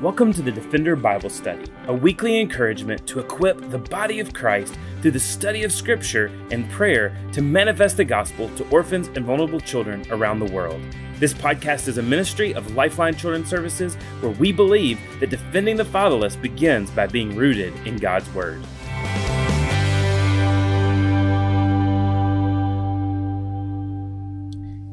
Welcome to the Defender Bible Study, a weekly encouragement to equip the body of Christ through the study of Scripture and prayer to manifest the gospel to orphans and vulnerable children around the world. This podcast is a ministry of Lifeline Children's Services where we believe that defending the fatherless begins by being rooted in God's Word.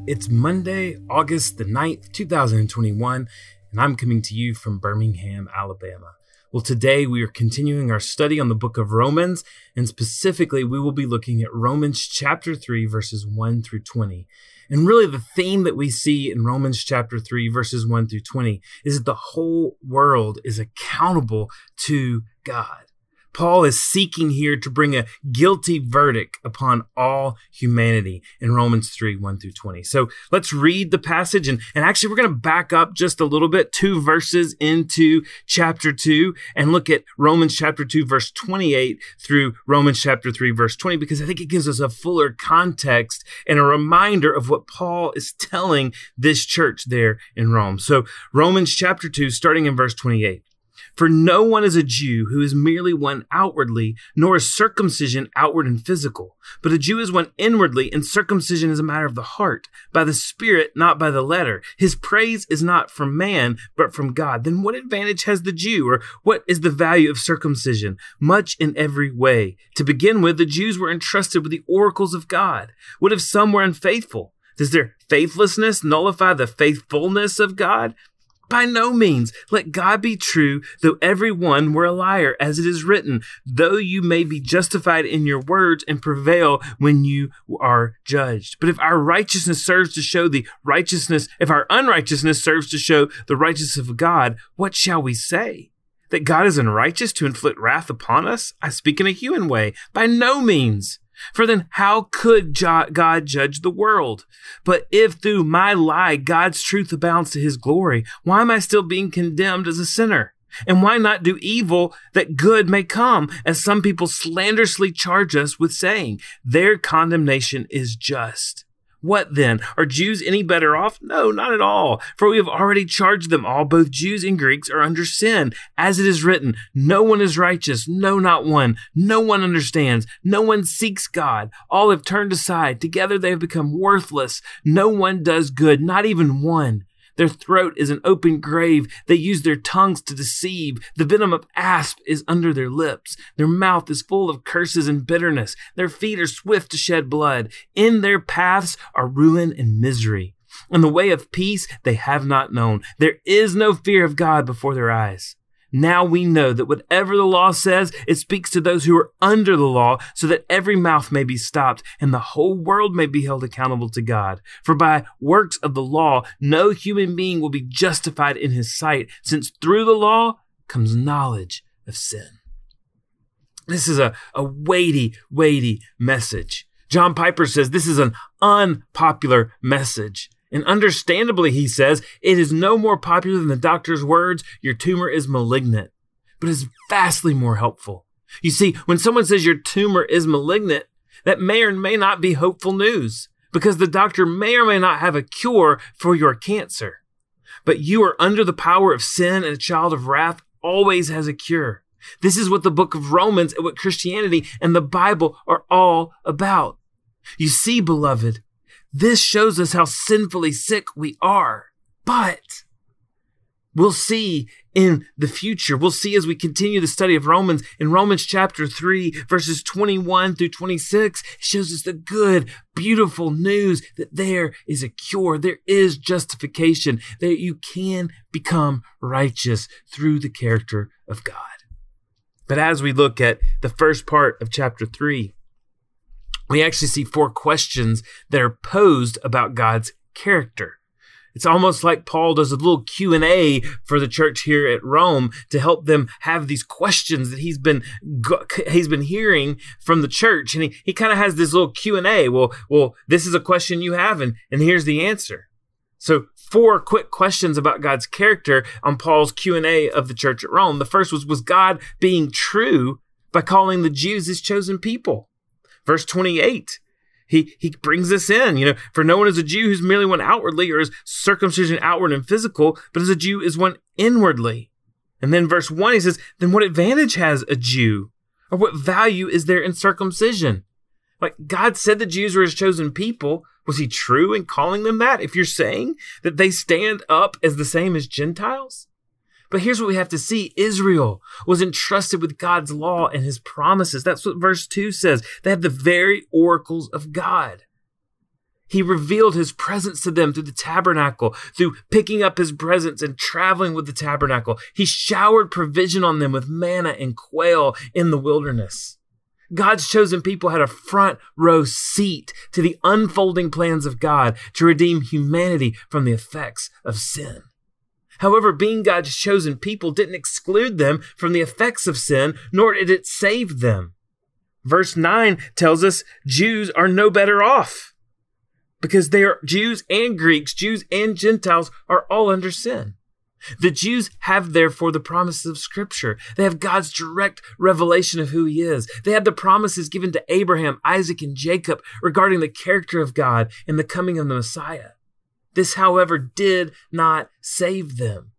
It's Monday, August the 9th, 2021 and I'm coming to you from Birmingham, Alabama. Well, today we are continuing our study on the book of Romans, and specifically, we will be looking at Romans chapter 3, verses 1 through 20. And really, the theme that we see in Romans chapter 3, verses 1 through 20 is that the whole world is accountable to God. Paul is seeking here to bring a guilty verdict upon all humanity in Romans 3 1 through 20. So let's read the passage. And, and actually, we're going to back up just a little bit, two verses into chapter 2, and look at Romans chapter 2, verse 28 through Romans chapter 3, verse 20, because I think it gives us a fuller context and a reminder of what Paul is telling this church there in Rome. So, Romans chapter 2, starting in verse 28. For no one is a Jew who is merely one outwardly, nor is circumcision outward and physical. But a Jew is one inwardly, and circumcision is a matter of the heart, by the Spirit, not by the letter. His praise is not from man, but from God. Then what advantage has the Jew, or what is the value of circumcision? Much in every way. To begin with, the Jews were entrusted with the oracles of God. What if some were unfaithful? Does their faithlessness nullify the faithfulness of God? By no means. Let God be true, though every one were a liar, as it is written, though you may be justified in your words and prevail when you are judged. But if our righteousness serves to show the righteousness, if our unrighteousness serves to show the righteousness of God, what shall we say? That God is unrighteous to inflict wrath upon us? I speak in a human way. By no means. For then how could God judge the world? But if through my lie God's truth abounds to his glory, why am I still being condemned as a sinner? And why not do evil that good may come, as some people slanderously charge us with saying? Their condemnation is just. What then? Are Jews any better off? No, not at all. For we have already charged them all, both Jews and Greeks are under sin. As it is written, no one is righteous, no, not one. No one understands. No one seeks God. All have turned aside. Together they have become worthless. No one does good, not even one. Their throat is an open grave. They use their tongues to deceive. The venom of asp is under their lips. Their mouth is full of curses and bitterness. Their feet are swift to shed blood. In their paths are ruin and misery. In the way of peace they have not known. There is no fear of God before their eyes. Now we know that whatever the law says, it speaks to those who are under the law, so that every mouth may be stopped and the whole world may be held accountable to God. For by works of the law, no human being will be justified in his sight, since through the law comes knowledge of sin. This is a, a weighty, weighty message. John Piper says this is an unpopular message. And understandably, he says, it is no more popular than the doctor's words, your tumor is malignant, but is vastly more helpful. You see, when someone says your tumor is malignant, that may or may not be hopeful news because the doctor may or may not have a cure for your cancer. But you are under the power of sin and a child of wrath always has a cure. This is what the book of Romans and what Christianity and the Bible are all about. You see, beloved, this shows us how sinfully sick we are. But we'll see in the future. We'll see as we continue the study of Romans in Romans chapter 3, verses 21 through 26. It shows us the good, beautiful news that there is a cure. There is justification, that you can become righteous through the character of God. But as we look at the first part of chapter 3, we actually see four questions that are posed about God's character. It's almost like Paul does a little Q&A for the church here at Rome to help them have these questions that he's been he's been hearing from the church and he, he kind of has this little Q&A. Well, well, this is a question you have and, and here's the answer. So, four quick questions about God's character on Paul's Q&A of the church at Rome. The first was was God being true by calling the Jews his chosen people? Verse 28. He, he brings this in, you know, for no one is a Jew who's merely one outwardly or is circumcision outward and physical, but as a Jew is one inwardly. And then verse 1, he says, Then what advantage has a Jew? Or what value is there in circumcision? Like God said the Jews were his chosen people. Was he true in calling them that? If you're saying that they stand up as the same as Gentiles? But here's what we have to see Israel was entrusted with God's law and his promises. That's what verse 2 says. They had the very oracles of God. He revealed his presence to them through the tabernacle, through picking up his presence and traveling with the tabernacle. He showered provision on them with manna and quail in the wilderness. God's chosen people had a front row seat to the unfolding plans of God to redeem humanity from the effects of sin. However, being God's chosen people didn't exclude them from the effects of sin, nor did it save them. Verse 9 tells us Jews are no better off because they are Jews and Greeks, Jews and Gentiles are all under sin. The Jews have therefore the promises of Scripture. They have God's direct revelation of who He is. They have the promises given to Abraham, Isaac, and Jacob regarding the character of God and the coming of the Messiah. This, however, did not save them.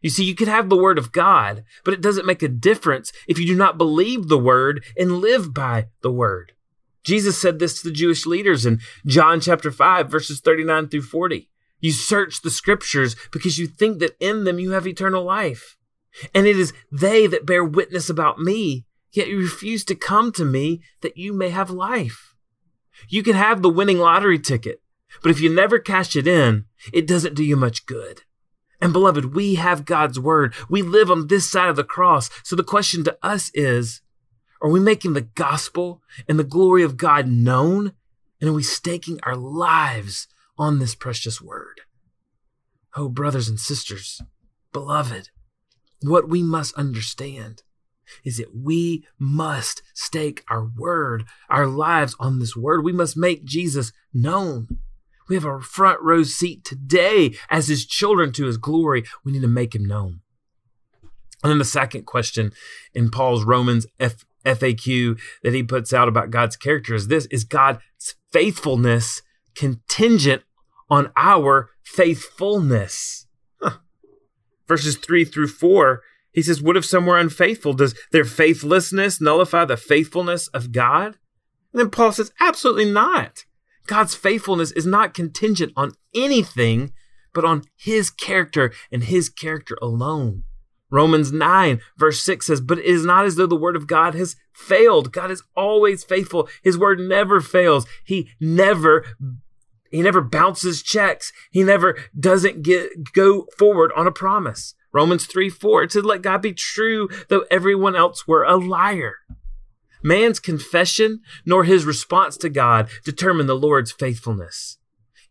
You see, you could have the Word of God, but it doesn't make a difference if you do not believe the Word and live by the Word. Jesus said this to the Jewish leaders in John chapter 5, verses 39 through 40. You search the scriptures because you think that in them you have eternal life. And it is they that bear witness about me, yet you refuse to come to me that you may have life. You can have the winning lottery ticket, but if you never cash it in, it doesn't do you much good. And beloved, we have God's word. We live on this side of the cross. So the question to us is, are we making the gospel and the glory of God known? And are we staking our lives on this precious word? Oh, brothers and sisters, beloved, what we must understand is that we must stake our word, our lives on this word. We must make Jesus known. We have a front row seat today as his children to his glory. We need to make him known. And then the second question in Paul's Romans F- FAQ that he puts out about God's character is this is God's faithfulness contingent on our faithfulness? Huh. Verses 3 through 4, he says, What if some were unfaithful? Does their faithlessness nullify the faithfulness of God? And then Paul says, Absolutely not. God's faithfulness is not contingent on anything but on his character and his character alone. Romans 9, verse 6 says, But it is not as though the word of God has failed. God is always faithful. His word never fails. He never he never bounces checks. He never doesn't get go forward on a promise. Romans 3 4, it said, Let God be true, though everyone else were a liar. Man's confession nor his response to God determine the Lord's faithfulness.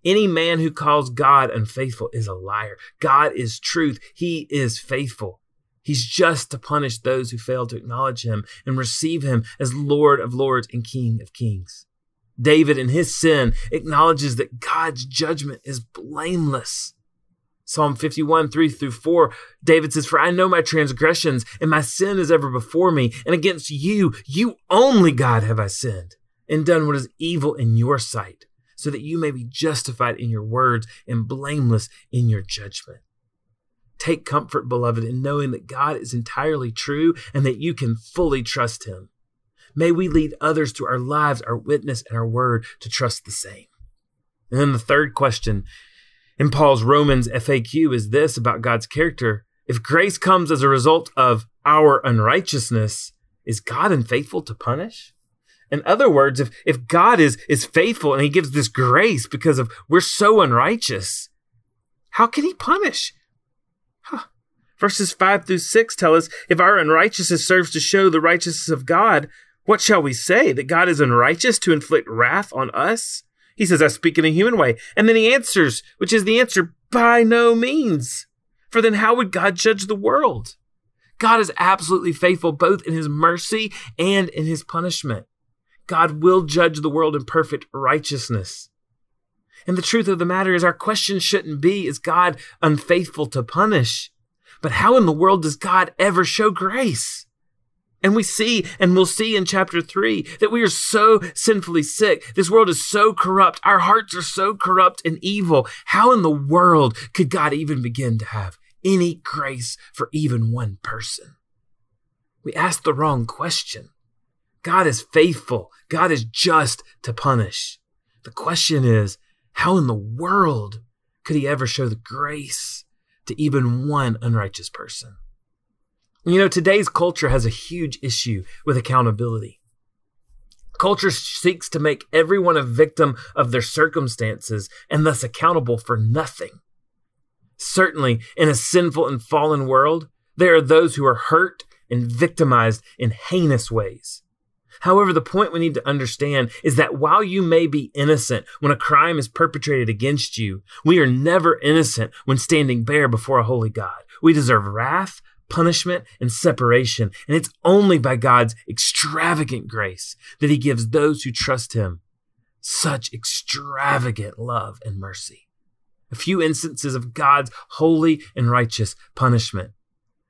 Any man who calls God unfaithful is a liar. God is truth. He is faithful. He's just to punish those who fail to acknowledge him and receive him as Lord of lords and King of kings. David, in his sin, acknowledges that God's judgment is blameless. Psalm 51, 3 through 4, David says, For I know my transgressions, and my sin is ever before me, and against you, you only, God, have I sinned, and done what is evil in your sight, so that you may be justified in your words and blameless in your judgment. Take comfort, beloved, in knowing that God is entirely true and that you can fully trust Him. May we lead others to our lives, our witness, and our word to trust the same. And then the third question in Paul's Romans FAQ is this about God's character. If grace comes as a result of our unrighteousness, is God unfaithful to punish? In other words, if, if God is, is faithful and he gives this grace because of we're so unrighteous, how can he punish? Verses 5 through 6 tell us if our unrighteousness serves to show the righteousness of God, what shall we say? That God is unrighteous to inflict wrath on us? He says, I speak in a human way. And then he answers, which is the answer by no means. For then how would God judge the world? God is absolutely faithful both in his mercy and in his punishment. God will judge the world in perfect righteousness. And the truth of the matter is, our question shouldn't be, is God unfaithful to punish? But how in the world does God ever show grace? And we see, and we'll see in chapter three, that we are so sinfully sick. This world is so corrupt. Our hearts are so corrupt and evil. How in the world could God even begin to have any grace for even one person? We ask the wrong question. God is faithful. God is just to punish. The question is, how in the world could he ever show the grace to even one unrighteous person? You know, today's culture has a huge issue with accountability. Culture seeks to make everyone a victim of their circumstances and thus accountable for nothing. Certainly, in a sinful and fallen world, there are those who are hurt and victimized in heinous ways. However, the point we need to understand is that while you may be innocent when a crime is perpetrated against you, we are never innocent when standing bare before a holy God. We deserve wrath, punishment, and separation, and it's only by God's extravagant grace that He gives those who trust Him such extravagant love and mercy. A few instances of God's holy and righteous punishment.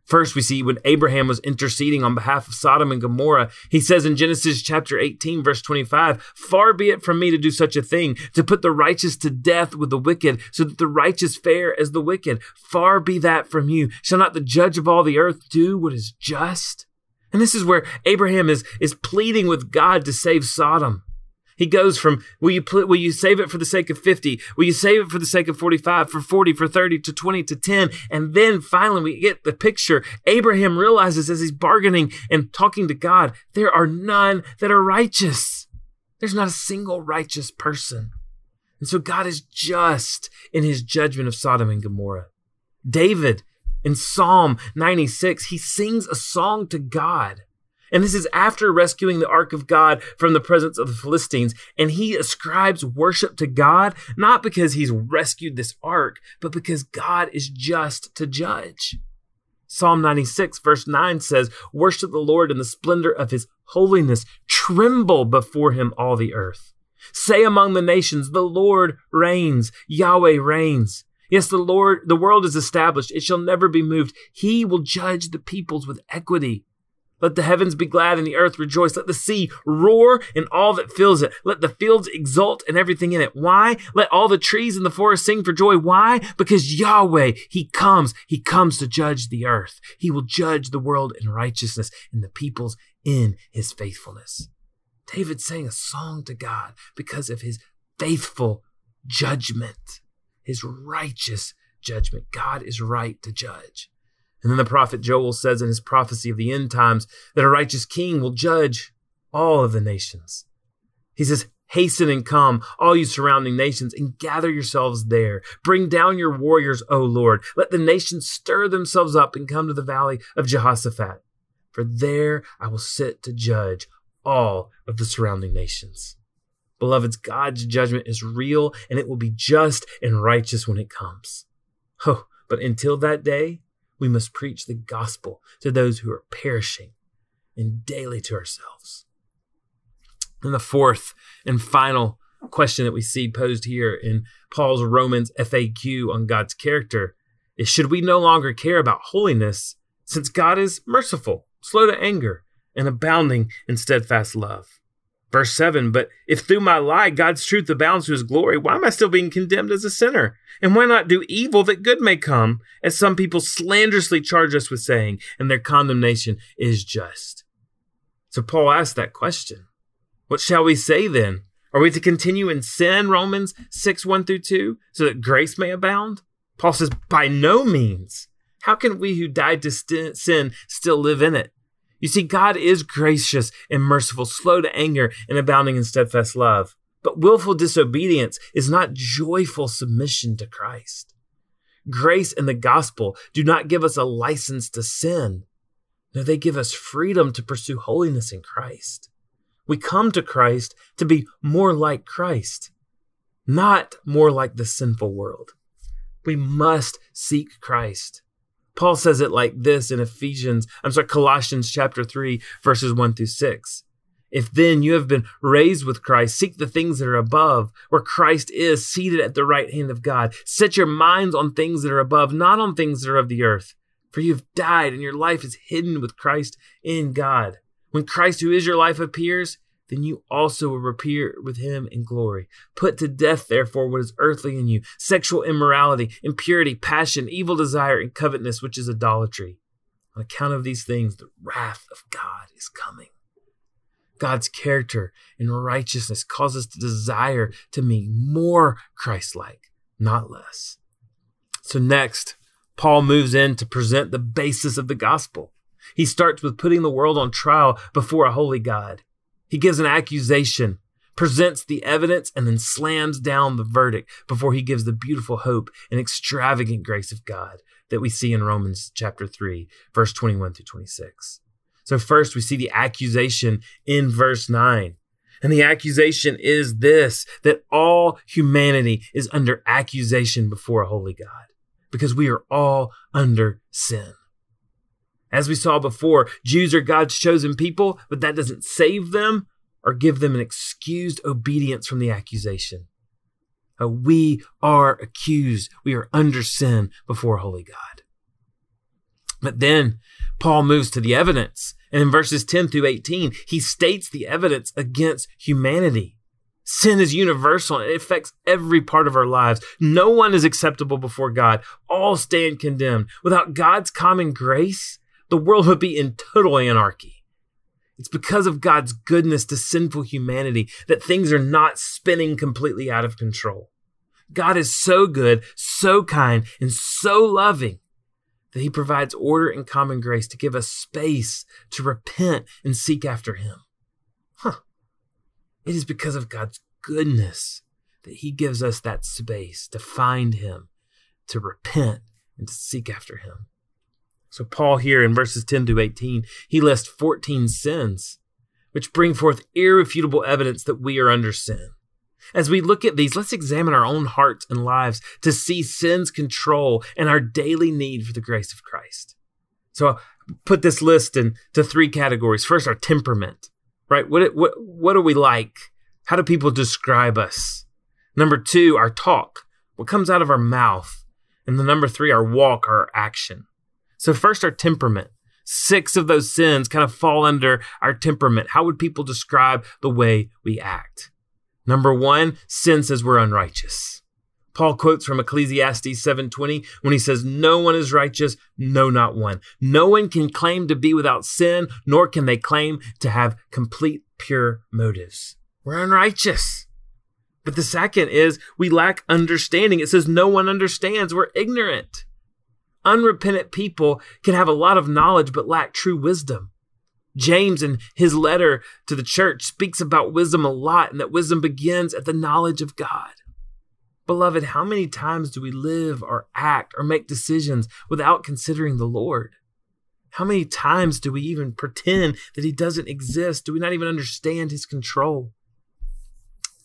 First, we see when Abraham was interceding on behalf of Sodom and Gomorrah, he says in Genesis chapter 18, verse 25, Far be it from me to do such a thing, to put the righteous to death with the wicked, so that the righteous fare as the wicked. Far be that from you. Shall not the judge of all the earth do what is just? And this is where Abraham is, is pleading with God to save Sodom. He goes from, will you, will you save it for the sake of 50? Will you save it for the sake of 45, for 40, for 30, to 20, to 10? And then finally we get the picture. Abraham realizes as he's bargaining and talking to God, there are none that are righteous. There's not a single righteous person. And so God is just in his judgment of Sodom and Gomorrah. David in Psalm 96, he sings a song to God. And this is after rescuing the ark of God from the presence of the Philistines. And he ascribes worship to God, not because he's rescued this ark, but because God is just to judge. Psalm 96, verse 9 says, Worship the Lord in the splendor of his holiness. Tremble before him, all the earth. Say among the nations, The Lord reigns. Yahweh reigns. Yes, the Lord, the world is established. It shall never be moved. He will judge the peoples with equity. Let the heavens be glad and the earth rejoice. Let the sea roar and all that fills it. Let the fields exult and everything in it. Why? Let all the trees in the forest sing for joy. Why? Because Yahweh, He comes. He comes to judge the earth. He will judge the world in righteousness and the peoples in His faithfulness. David sang a song to God because of His faithful judgment, His righteous judgment. God is right to judge. And then the prophet Joel says in his prophecy of the end times that a righteous king will judge all of the nations. He says, Hasten and come, all you surrounding nations, and gather yourselves there. Bring down your warriors, O Lord. Let the nations stir themselves up and come to the valley of Jehoshaphat. For there I will sit to judge all of the surrounding nations. Beloveds, God's judgment is real and it will be just and righteous when it comes. Oh, but until that day, we must preach the gospel to those who are perishing and daily to ourselves. And the fourth and final question that we see posed here in Paul's Romans FAQ on God's character is should we no longer care about holiness since God is merciful, slow to anger, and abounding in steadfast love? Verse 7 But if through my lie God's truth abounds to his glory, why am I still being condemned as a sinner? And why not do evil that good may come, as some people slanderously charge us with saying, and their condemnation is just? So Paul asked that question. What shall we say then? Are we to continue in sin, Romans 6 1 through 2, so that grace may abound? Paul says, By no means. How can we who died to sin still live in it? You see, God is gracious and merciful, slow to anger, and abounding in steadfast love. But willful disobedience is not joyful submission to Christ. Grace and the gospel do not give us a license to sin. No, they give us freedom to pursue holiness in Christ. We come to Christ to be more like Christ, not more like the sinful world. We must seek Christ. Paul says it like this in Ephesians, I'm sorry, Colossians chapter 3, verses 1 through 6. If then you have been raised with Christ, seek the things that are above, where Christ is seated at the right hand of God. Set your minds on things that are above, not on things that are of the earth. For you have died, and your life is hidden with Christ in God. When Christ, who is your life, appears, then you also will appear with him in glory. Put to death, therefore, what is earthly in you sexual immorality, impurity, passion, evil desire, and covetousness, which is idolatry. On account of these things, the wrath of God is coming. God's character and righteousness cause us to desire to be more Christ like, not less. So, next, Paul moves in to present the basis of the gospel. He starts with putting the world on trial before a holy God. He gives an accusation, presents the evidence, and then slams down the verdict before he gives the beautiful hope and extravagant grace of God that we see in Romans chapter 3, verse 21 through 26. So, first, we see the accusation in verse 9. And the accusation is this that all humanity is under accusation before a holy God because we are all under sin. As we saw before, Jews are God's chosen people, but that doesn't save them or give them an excused obedience from the accusation. Uh, we are accused. We are under sin before holy God. But then Paul moves to the evidence. And in verses 10 through 18, he states the evidence against humanity. Sin is universal and it affects every part of our lives. No one is acceptable before God. All stand condemned. Without God's common grace, the world would be in total anarchy. It's because of God's goodness to sinful humanity that things are not spinning completely out of control. God is so good, so kind, and so loving that he provides order and common grace to give us space to repent and seek after him. Huh. It is because of God's goodness that he gives us that space to find him, to repent, and to seek after him. So, Paul here in verses 10 to 18, he lists 14 sins, which bring forth irrefutable evidence that we are under sin. As we look at these, let's examine our own hearts and lives to see sin's control and our daily need for the grace of Christ. So, I'll put this list into three categories. First, our temperament, right? What, what, what are we like? How do people describe us? Number two, our talk, what comes out of our mouth. And the number three, our walk, our action. So, first, our temperament. Six of those sins kind of fall under our temperament. How would people describe the way we act? Number one, sin says we're unrighteous. Paul quotes from Ecclesiastes 7:20 when he says, "No one is righteous, no not one. No one can claim to be without sin, nor can they claim to have complete pure motives." We're unrighteous. But the second is we lack understanding. It says no one understands. We're ignorant. Unrepentant people can have a lot of knowledge but lack true wisdom. James, in his letter to the church, speaks about wisdom a lot and that wisdom begins at the knowledge of God. Beloved, how many times do we live or act or make decisions without considering the Lord? How many times do we even pretend that he doesn't exist? Do we not even understand his control?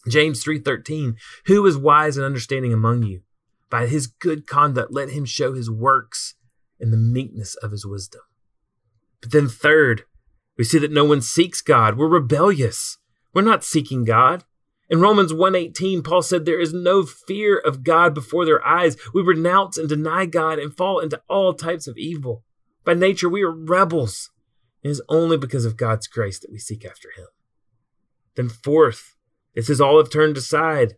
James 3:13 Who is wise and understanding among you? By his good conduct, let him show his works in the meekness of his wisdom. But then, third, we see that no one seeks God. We're rebellious. We're not seeking God. In Romans 1:18, Paul said there is no fear of God before their eyes. We renounce and deny God and fall into all types of evil. By nature, we are rebels. It is only because of God's grace that we seek after him. Then fourth, it says all have turned aside.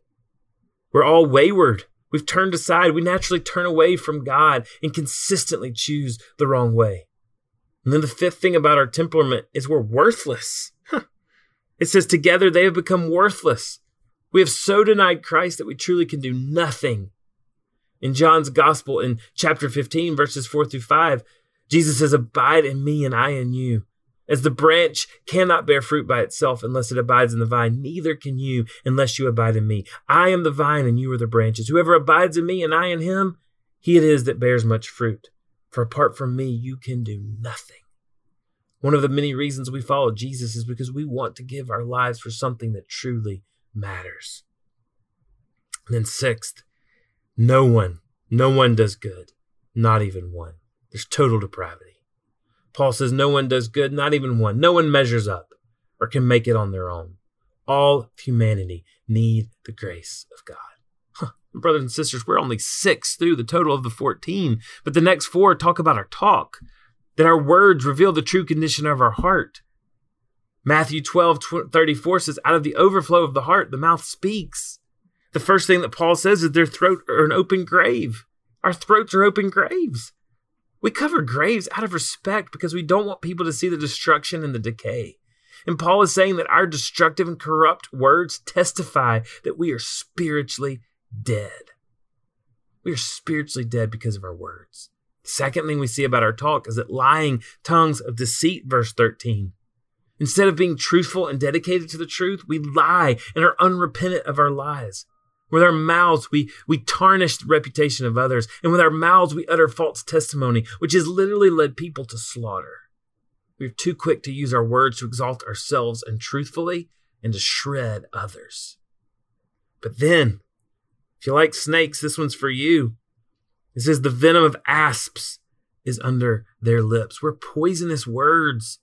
We're all wayward. We've turned aside. We naturally turn away from God and consistently choose the wrong way. And then the fifth thing about our temperament is we're worthless. It says, Together they have become worthless. We have so denied Christ that we truly can do nothing. In John's Gospel, in chapter 15, verses 4 through 5, Jesus says, Abide in me and I in you. As the branch cannot bear fruit by itself unless it abides in the vine, neither can you unless you abide in me. I am the vine and you are the branches. Whoever abides in me and I in him, he it is that bears much fruit. For apart from me, you can do nothing. One of the many reasons we follow Jesus is because we want to give our lives for something that truly matters. And then, sixth, no one, no one does good, not even one. There's total depravity. Paul says no one does good, not even one. No one measures up or can make it on their own. All humanity need the grace of God. Huh. Brothers and sisters, we're only six through the total of the 14, but the next four talk about our talk, that our words reveal the true condition of our heart. Matthew 12 34 says, Out of the overflow of the heart, the mouth speaks. The first thing that Paul says is their throat are an open grave. Our throats are open graves. We cover graves out of respect because we don't want people to see the destruction and the decay. And Paul is saying that our destructive and corrupt words testify that we are spiritually dead. We are spiritually dead because of our words. The second thing we see about our talk is that lying tongues of deceit, verse 13. Instead of being truthful and dedicated to the truth, we lie and are unrepentant of our lies. With our mouths, we, we tarnish the reputation of others. And with our mouths, we utter false testimony, which has literally led people to slaughter. We're too quick to use our words to exalt ourselves and truthfully and to shred others. But then, if you like snakes, this one's for you. It says, The venom of asps is under their lips. We're poisonous words.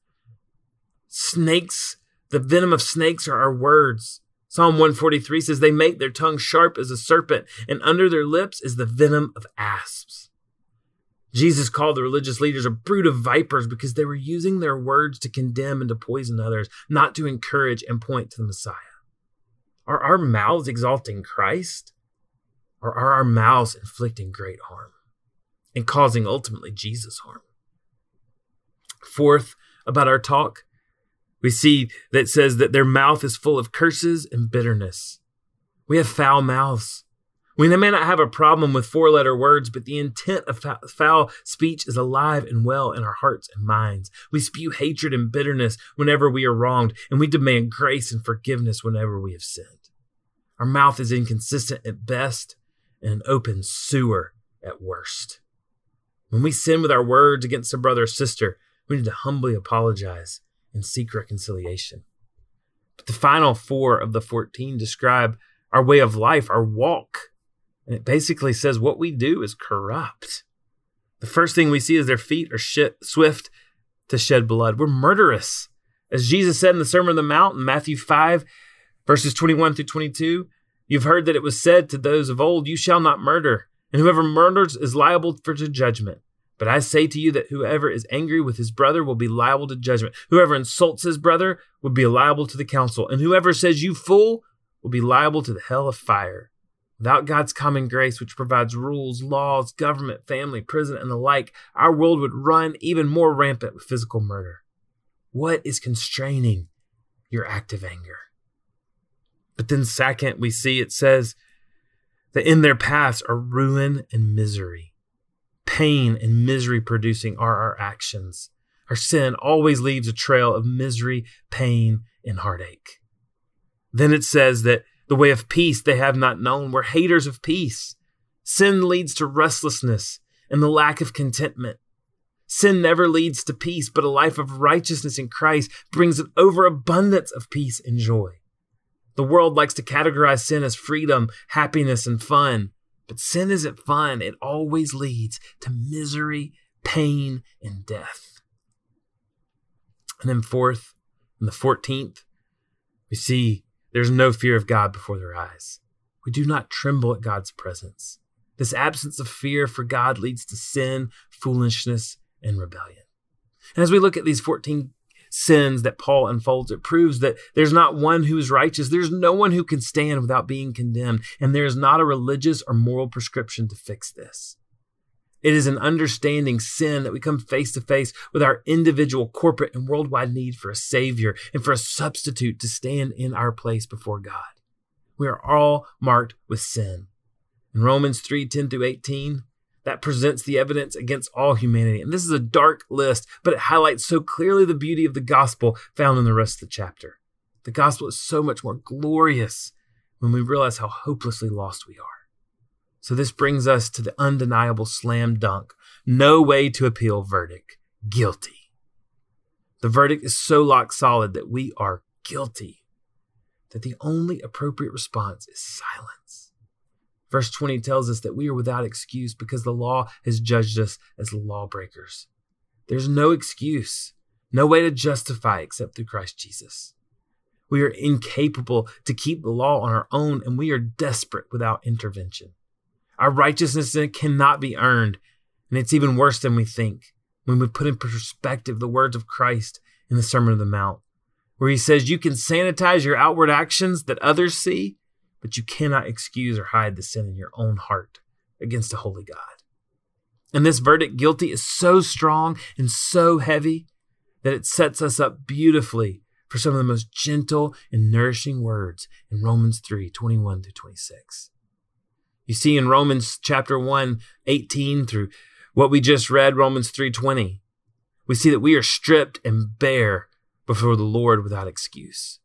Snakes, the venom of snakes are our words. Psalm 143 says, They make their tongue sharp as a serpent, and under their lips is the venom of asps. Jesus called the religious leaders a brood of vipers because they were using their words to condemn and to poison others, not to encourage and point to the Messiah. Are our mouths exalting Christ? Or are our mouths inflicting great harm and causing ultimately Jesus harm? Fourth, about our talk, we see that says that their mouth is full of curses and bitterness. We have foul mouths. We may not have a problem with four letter words, but the intent of foul speech is alive and well in our hearts and minds. We spew hatred and bitterness whenever we are wronged, and we demand grace and forgiveness whenever we have sinned. Our mouth is inconsistent at best and an open sewer at worst. When we sin with our words against a brother or sister, we need to humbly apologize and seek reconciliation. But the final four of the 14 describe our way of life, our walk. And it basically says what we do is corrupt. The first thing we see is their feet are swift to shed blood. We're murderous. As Jesus said in the Sermon on the Mount in Matthew 5, verses 21 through 22, you've heard that it was said to those of old, You shall not murder, and whoever murders is liable for judgment. But I say to you that whoever is angry with his brother will be liable to judgment. Whoever insults his brother will be liable to the council. And whoever says, You fool, will be liable to the hell of fire. Without God's common grace, which provides rules, laws, government, family, prison, and the like, our world would run even more rampant with physical murder. What is constraining your active anger? But then, second, we see it says that in their paths are ruin and misery pain and misery producing are our actions. Our sin always leaves a trail of misery, pain, and heartache. Then it says that the way of peace they have not known. We're haters of peace. Sin leads to restlessness and the lack of contentment. Sin never leads to peace, but a life of righteousness in Christ brings an overabundance of peace and joy. The world likes to categorize sin as freedom, happiness, and fun. But sin isn't fun, it always leads to misery, pain, and death. And then, fourth, and the 14th, we see there's no fear of God before their eyes. We do not tremble at God's presence. This absence of fear for God leads to sin, foolishness, and rebellion. And as we look at these 14 sins that Paul unfolds, it proves that there's not one who is righteous. There's no one who can stand without being condemned. And there is not a religious or moral prescription to fix this. It is an understanding sin that we come face to face with our individual, corporate, and worldwide need for a Savior and for a substitute to stand in our place before God. We are all marked with sin. In Romans 3 10 through 18, that presents the evidence against all humanity. And this is a dark list, but it highlights so clearly the beauty of the gospel found in the rest of the chapter. The gospel is so much more glorious when we realize how hopelessly lost we are. So this brings us to the undeniable slam dunk no way to appeal verdict guilty. The verdict is so lock solid that we are guilty, that the only appropriate response is silence. Verse 20 tells us that we are without excuse because the law has judged us as lawbreakers. There's no excuse, no way to justify except through Christ Jesus. We are incapable to keep the law on our own, and we are desperate without intervention. Our righteousness cannot be earned, and it's even worse than we think when we put in perspective the words of Christ in the Sermon on the Mount. where he says you can sanitize your outward actions that others see, but you cannot excuse or hide the sin in your own heart against a holy God. And this verdict, guilty, is so strong and so heavy that it sets us up beautifully for some of the most gentle and nourishing words in Romans 3 21 to 26. You see in Romans chapter 1, 18 through what we just read, Romans 3:20, we see that we are stripped and bare before the Lord without excuse.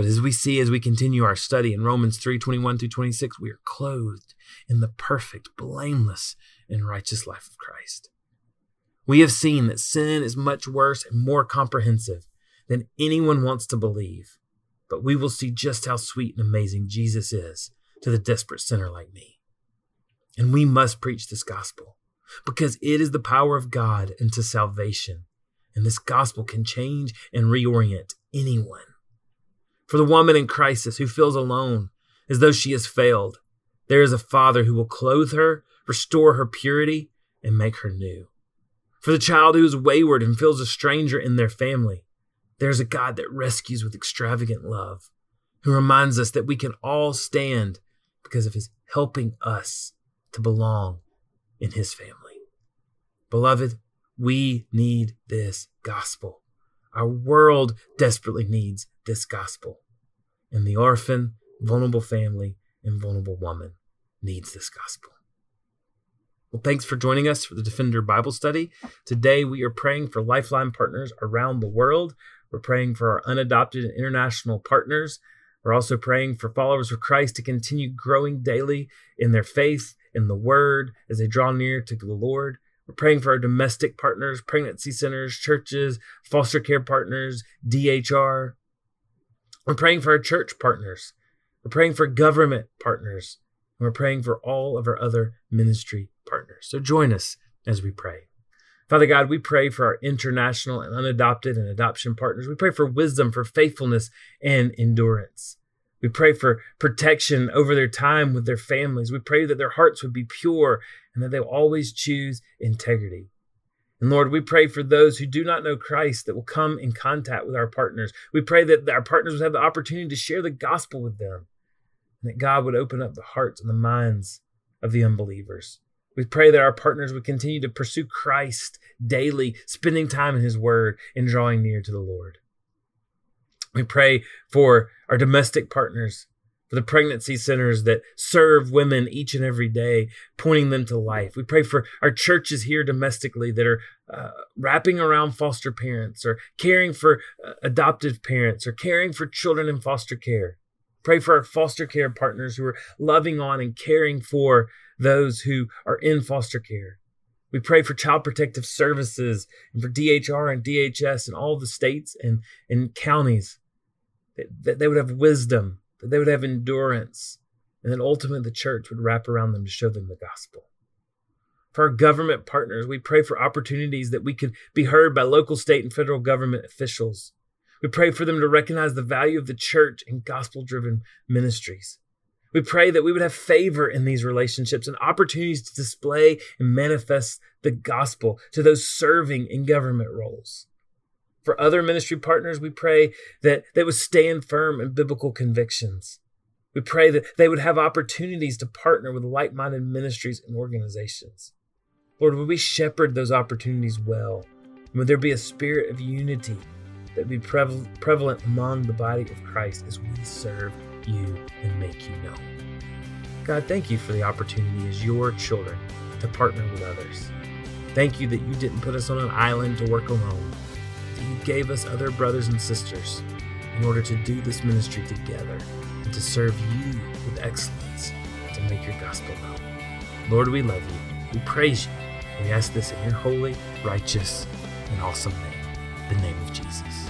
But as we see as we continue our study in Romans 3:21 through 26, we are clothed in the perfect, blameless, and righteous life of Christ. We have seen that sin is much worse and more comprehensive than anyone wants to believe. But we will see just how sweet and amazing Jesus is to the desperate sinner like me. And we must preach this gospel because it is the power of God into salvation. And this gospel can change and reorient anyone. For the woman in crisis who feels alone as though she has failed, there is a Father who will clothe her, restore her purity, and make her new. For the child who is wayward and feels a stranger in their family, there is a God that rescues with extravagant love, who reminds us that we can all stand because of his helping us to belong in his family. Beloved, we need this gospel. Our world desperately needs this gospel. And the orphan, vulnerable family, and vulnerable woman needs this gospel. Well, thanks for joining us for the Defender Bible Study. Today we are praying for Lifeline partners around the world. We're praying for our unadopted and international partners. We're also praying for followers of Christ to continue growing daily in their faith, in the Word, as they draw near to the Lord. We're praying for our domestic partners, pregnancy centers, churches, foster care partners, DHR. We're praying for our church partners. We're praying for government partners. And we're praying for all of our other ministry partners. So join us as we pray. Father God, we pray for our international and unadopted and adoption partners. We pray for wisdom, for faithfulness, and endurance. We pray for protection over their time with their families. We pray that their hearts would be pure and that they'll always choose integrity. And Lord, we pray for those who do not know Christ that will come in contact with our partners. We pray that our partners would have the opportunity to share the gospel with them and that God would open up the hearts and the minds of the unbelievers. We pray that our partners would continue to pursue Christ daily, spending time in His Word and drawing near to the Lord. We pray for our domestic partners, for the pregnancy centers that serve women each and every day, pointing them to life. We pray for our churches here domestically that are uh, wrapping around foster parents or caring for uh, adoptive parents or caring for children in foster care. Pray for our foster care partners who are loving on and caring for those who are in foster care. We pray for child protective services and for DHR and DHS and all the states and, and counties that, they would have wisdom, that they would have endurance, and that ultimately the church would wrap around them to show them the gospel. For our government partners, we pray for opportunities that we could be heard by local, state, and federal government officials we pray for them to recognize the value of the church and gospel driven ministries. We pray that we would have favor in these relationships and opportunities to display and manifest the gospel to those serving in government roles. For other ministry partners, we pray that they would stand firm in biblical convictions. We pray that they would have opportunities to partner with like minded ministries and organizations. Lord, would we shepherd those opportunities well? And would there be a spirit of unity that be prevalent among the body of Christ as we serve you and make you known. God, thank you for the opportunity as your children to partner with others. Thank you that you didn't put us on an island to work alone, you gave us other brothers and sisters in order to do this ministry together and to serve you with excellence to make your gospel known. Lord, we love you. We praise you. We ask this in your holy, righteous, and awesome name, the name of Jesus.